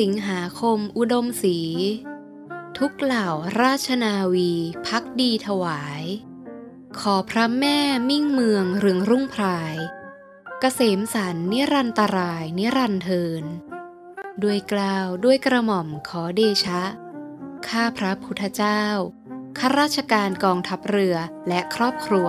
สิงหาคมอุดมศรีทุกเหล่าราชนาวีพักดีถวาย ขอพระแม่มิ่งเมืองเรืองรุ่งพรายกเกษมสันนิรันตรายนิรันเทิน ด้วยกล่าวด้วยกระหม่อมขอเดชะ ข้าพระพุทธเจ้าข้าราชการกองทัพเรือและครอบครัว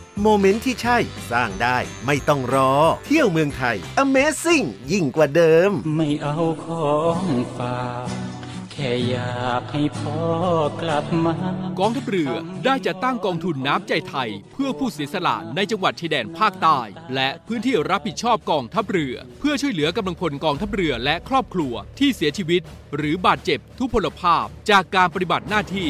โมเมนต์ที่ใช่สร้างได้ไม่ต้องรอ เที่ยวเมืองไทย Amazing ยิ่งกว่าเดิม ไม่เอาของฝากแค่อยากให้พ่อกลับมากองทัพเรือได้จัดตั้งกองทุนน้ำใจไทย เพื่อผู้เสียสละในจังหวัดชายแดนภาคใต้ และพื้นที่รับผิดชอบกองทัพเรือ เพื่อช่วยเหลือกำลังพลกองทัพเรือและครอบครัวที่เสียชีวิต หรือบาดเจ็บทุพพลภาพจากการปฏิบัติหน้าที่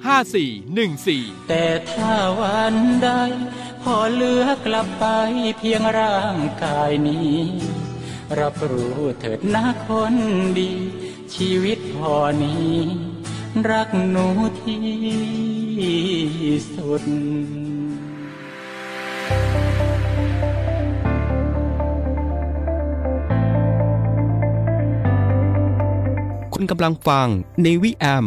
5414 แต่ถ้าวันใดพอเหลือกลับไปเพียงร่างกายนี้ รับรู้เถิดนะคนดี ชีวิตพอนี้ รักหนูที่สุดคุณกำลังฟังในวิแอม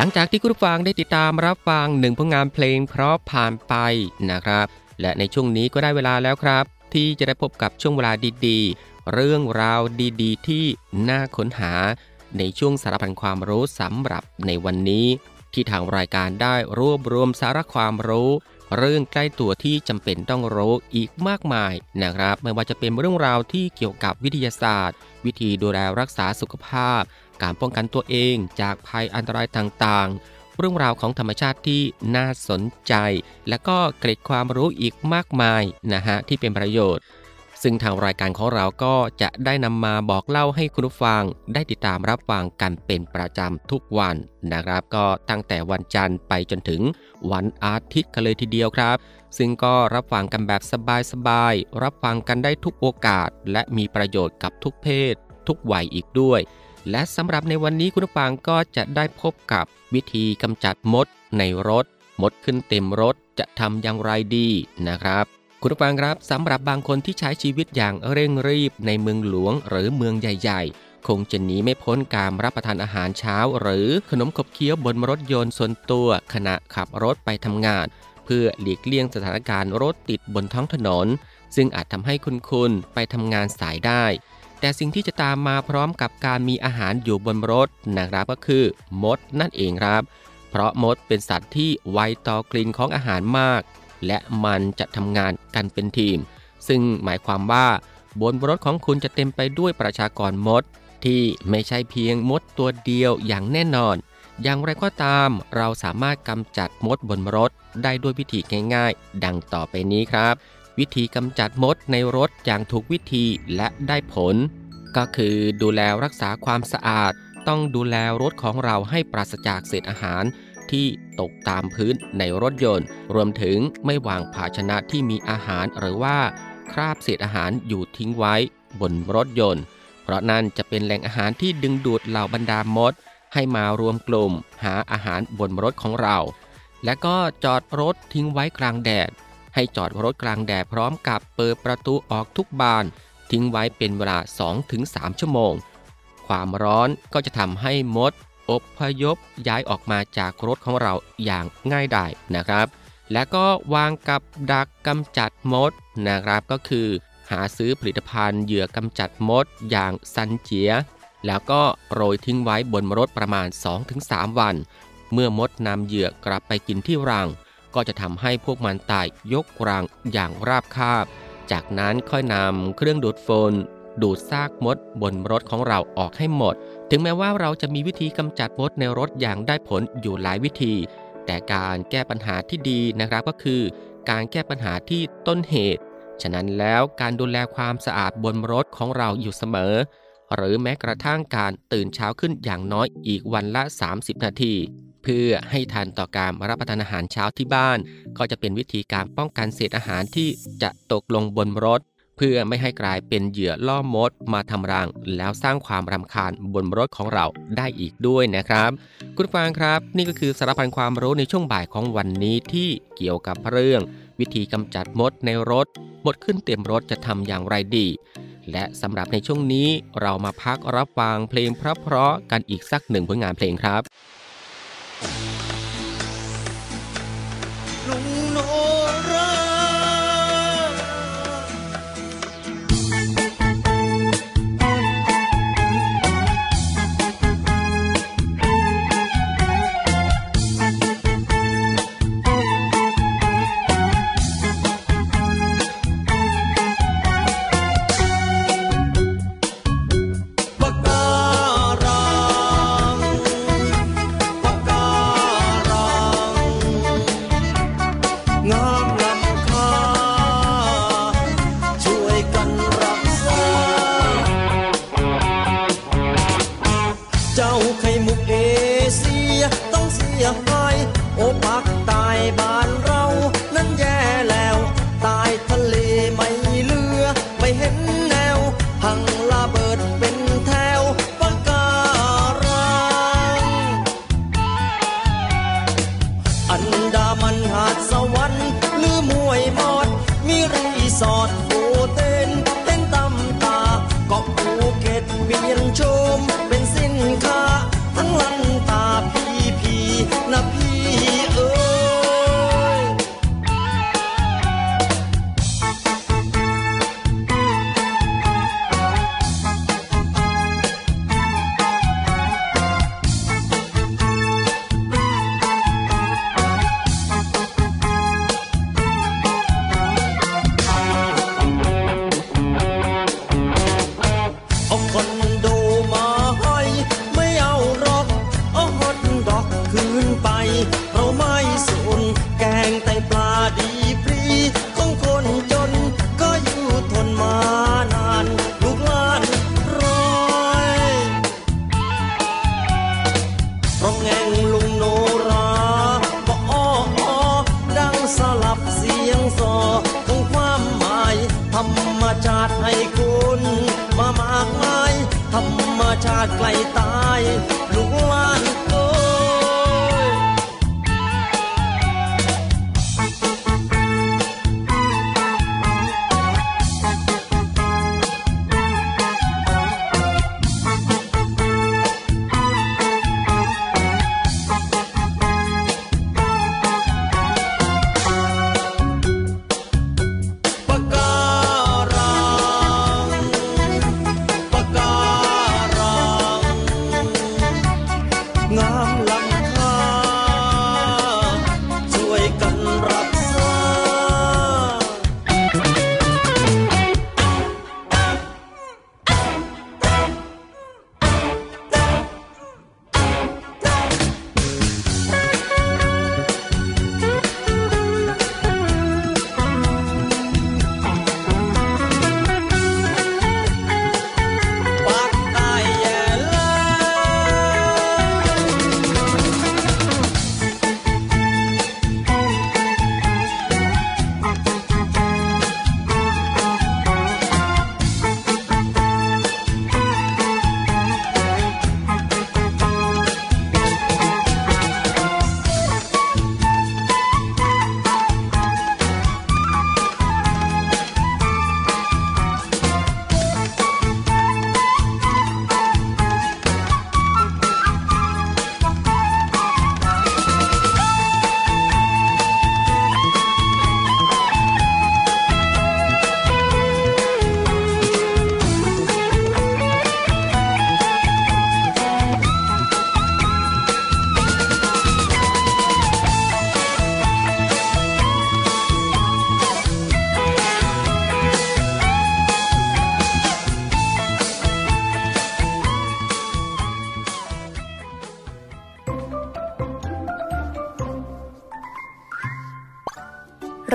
หลังจากที่คุณฟังได้ติดตามรับฟังหนึ่งผลงานเพลงเพราะผ่านไปนะครับ และในช่วงนี้ก็ได้เวลาแล้วครับ ที่จะได้พบกับช่วงเวลาดีๆ เรื่องราวดีๆ ที่น่าค้นหา ในช่วงสารพันความรู้สำหรับในวันนี้ ที่ทางรายการได้รวบรวมสาระความรู้ เรื่องใกล้ตัวที่จำเป็นต้องรู้อีกมากมายนะครับ ไม่ว่าจะเป็นเรื่องราวที่เกี่ยวกับวิทยาศาสตร์ วิธีดูแลรักษาสุขภาพ การป้องกันตัวเองจากภัยอันตรายต่างๆ เรื่องราวของธรรมชาติที่น่าสนใจ และก็เกร็ดความรู้อีกมากมายนะฮะที่เป็นประโยชน์ ซึ่งทางรายการของเราก็จะได้นำมาบอกเล่าให้คุณผู้ฟัง ได้ติดตามรับฟังกันเป็นประจำทุกวันนะครับ ก็ตั้งแต่วันจันทร์ไปจนถึงวันอาทิตย์กันเลยทีเดียวครับซึ่งก็รับฟังกันแบบสบายๆ รับฟังกันได้ทุกโอกาส และมีประโยชน์กับทุกเพศ ทุกวัยอีกด้วย และสำหรับในวันนี้คุณผู้ฟังก็จะได้พบกับวิธีกำจัดมดในรถ มดขึ้นเต็มรถจะทำอย่างไรดีนะครับ คุณผู้ฟังครับสำหรับบางคนที่ใช้ชีวิตอย่างเร่งรีบในเมืองหลวงหรือเมืองใหญ่ ๆ คงจะหนีไม่พ้นการรับประทานอาหารเช้า หรือขนมขบเคี้ยวบนรถยนต์ส่วนตัวขณะขับรถไปทำงาน เพื่อหลีกเลี่ยงสถานการณ์รถติดบนท้องถนน ซึ่งอาจทำให้คุณคุณไปทำงานสายได้ แต่สิ่งที่จะตามมาพร้อมกับการมีอาหารอยู่บนรถนะครับก็คือ มดนั่นเองครับ เพราะมดเป็นสัตว์ที่ไวต่อกลิ่นของอาหารมาก และมันจะทำงานกันเป็นทีม ซึ่งหมายความว่า บนรถของคุณจะเต็มไปด้วยประชากรมด ที่ไม่ใช่เพียงมดตัวเดียวอย่างแน่นอน อย่างไรก็ตาม เราสามารถกำจัดมดบนรถได้ด้วยวิธีง่าย ๆ ดังต่อไปนี้ครับ วิธีกำจัดมดในรถอย่างถูกวิธีและได้ผล ก็คือดูแลรักษาความสะอาด ต้องดูแลรถของเราให้ปราศจากเศษอาหารที่ตกตามพื้นในรถยนต์ รวมถึงไม่วางภาชนะที่มีอาหารหรือว่า คราบเศษอาหารอยู่ทิ้งไว้บนรถยนต์ เพราะนั่นจะเป็นแหล่งอาหารที่ดึงดูดเหล่าบรรดามด ให้มารวมกลุ่ม หาอาหารบนรถของเรา และก็จอดรถทิ้งไว้กลางแดด ให้จอดรถกลางแดดพร้อมกับเปิดประตูออกทุกบาน ทิ้งไว้เป็นเวลา 2-3 ชั่วโมง ความร้อนก็จะทำให้มดอบพยพย้ายออกมาจากรถของเราอย่างง่ายดายนะครับ และก็วางกับดักกำจัดมดนะครับก็คือ หาซื้อผลิตภัณฑ์เหยื่อกำจัดมดอย่างซันเจีย แล้วก็โรยทิ้งไว้บนรถประมาณ 2-3 วัน เมื่อมดนำเหยื่อกลับไปกินที่รัง ก็จะทำให้พวกมันตายยกรังอย่างราบคาบ จากนั้นค่อยนำเครื่องดูดฝุ่นดูดซากมดบนรถของเราออกให้หมด ถึงแม้ว่าเราจะมีวิธีกำจัดมดในรถอย่างได้ผลอยู่หลายวิธี แต่การแก้ปัญหาที่ดีนะครับก็คือ การแก้ปัญหาที่ต้นเหตุ ฉะนั้นแล้วการดูแลความสะอาดบนรถของเราอยู่เสมอ หรือแม้กระทั่งการตื่นเช้าขึ้นอย่างน้อยอีกวันละ 30 นาที เพื่อให้ทันต่อการรับประทานอาหารเช้าที่บ้าน ก็จะเป็นวิธีการป้องกันเศษอาหารที่จะตกลงบนรถ เพื่อไม่ให้กลายเป็นเหยื่อล่อมด มาทำรัง แล้วสร้างความรำคาญบนรถของเราได้อีกด้วยนะครับ คุณฟังครับ นี่ก็คือสารพันความรู้ในช่วงบ่ายของวันนี้ที่เกี่ยวกับเรื่อง วิธีกำจัดมดในรถมดขึ้นเต็มรถจะทำอย่างไรดีและสำหรับในช่วงนี้เรามาพักรับฟังเพลงเพราะๆกันอีกสักหนึ่งผลงานเพลงครับ ลุง ชาติไกลตาย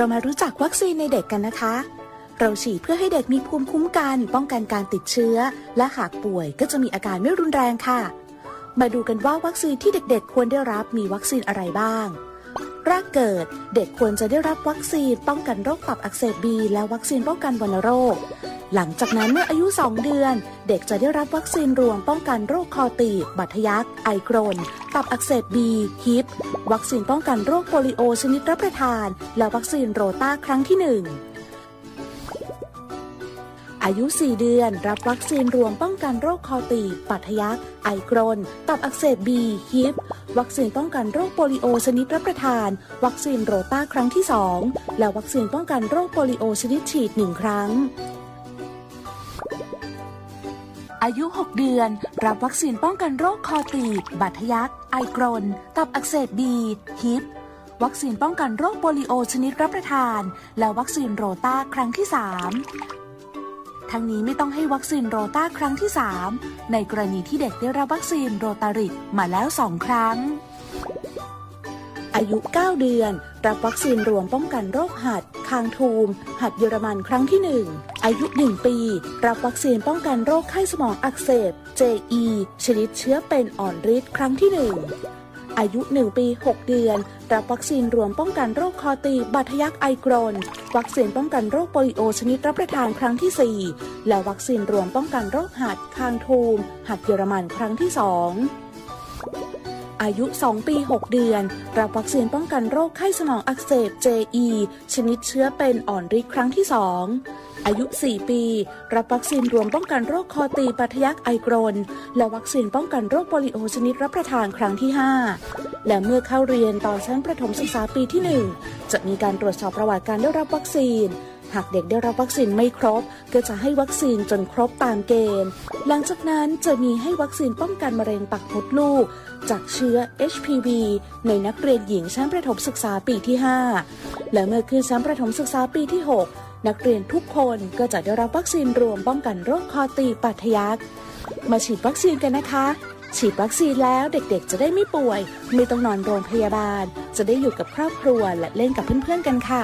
เรามารู้จักวัคซีนในเด็กกันนะคะ เราฉีดเพื่อให้เด็กมีภูมิคุ้มกัน ป้องกันการติดเชื้อ และหากป่วยก็จะมีอาการไม่รุนแรงค่ะ มาดูกันว่าวัคซีนที่เด็กๆ ควรได้รับมีวัคซีนอะไรบ้าง แรกเกิด เด็กควรจะได้รับวัคซีนป้องกันโรคตับอักเสบบีและวัคซีนป้องกันวัณโรค หลังจากนั้นเมื่ออายุ 2 เดือน เด็กจะได้รับวัคซีนรวมป้องกันโรคคอตีบบัดทะยัก ไอกรน ตับอักเสบบีHib วัคซีนป้องกันโรคโปลิโอชนิดรับประทาน และวัคซีนโรต้าครั้งที่ 1 อายุ 4 เดือน รับวัคซีนรวมป้องกันโรคคอตีบบาดทะยัก ไอกรน ตับอักเสบบี Hib วัคซีนป้องกันโรคโปลิโอชนิดรับประทาน วัคซีนโรต้าครั้งที่ 2 และวัคซีนป้องกันโรคโปลิโอชนิดฉีด 1 ครั้งอายุ 6 เดือน รับวัคซีนป้องกันโรคคอตีบบาดทะยัก ไอกรน ตับอักเสบบี Hib วัคซีนป้องกันโรคโปลิโอชนิดรับประทาน และวัคซีนโรต้าครั้งที่ 3 ทั้งนี้ไม่ต้องให้วัคซีนโรตาครั้งที่ 3 ในกรณีที่เด็กได้รับวัคซีน Rotarix มาแล้ว 2 ครั้ง อายุ 9 เดือน รับวัคซีนรวมป้องกันโรคหัด คางทูม หัดเยอรมันครั้งที่ 1 อายุ 1 ปี รับวัคซีนป้องกันโรคไข้สมองอักเสบ JE ชนิดเชื้อเป็นอ่อนฤทธิ์ครั้งที่ 1 อายุ 1 ปี 6 เดือน รับวัคซีนรวมป้องกันโรคคอตีบบัตทะยักไอกรน วัคซีนป้องกันโรคโปลิโอชนิดรับประทานครั้งที่ 4 และวัคซีนรวมป้องกันโรคหัดคางทูม หัดเยอรมันครั้งที่ 2อายุ 2 ปี 6 เดือน รับวัคซีนป้องกันโรคไข้สมองอักเสบ JE ชนิดเชื้อเป็นอ่อนฤทธิ์ครั้งที่ 2 อายุ 4 ปี รับวัคซีนรวมป้องกันโรคคอตีปัทยักไอกรน และวัคซีนป้องกันโรคโปลิโอชนิดรับประทานครั้งที่ 5 และเมื่อเข้าเรียนตอนชั้นประถมศึกษาปีที่ 1 จะมีการตรวจสอบประวัติการได้รับวัคซีน หากเด็กได้รับวัคซีนไม่ครบ ก็จะให้วัคซีนจนครบตามเกณฑ์ หลังจากนั้นจะมีให้วัคซีนป้องกันมะเร็งปากมดลูกจากเชื้อ HPV ในนักเรียนหญิงชั้นประถมศึกษาปีที่ 5 และเมื่อขึ้นชั้นประถมศึกษาปีที่ 6นักเรียนทุกคนก็จะได้รับวัคซีนรวมป้องกันโรคคอตีบปัทยัก มาฉีดวัคซีนกันนะคะ ฉีดวัคซีนแล้วเด็กๆ จะได้ไม่ป่วย ไม่ต้องนอนโรงพยาบาล จะได้อยู่กับครอบครัวและเล่นกับเพื่อนๆกันค่ะ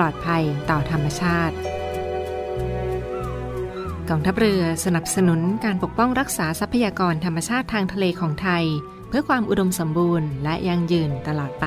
ลอดภัยต่อธรรมชาติกองทัพเรือสนับสนุนการปกป้องรักษาทรัพยากรธรรมชาติทางทะเลของไทย เพื่อความอุดมสมบูรณ์และยั่งยืนตลอดไป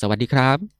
สวัสดีครับ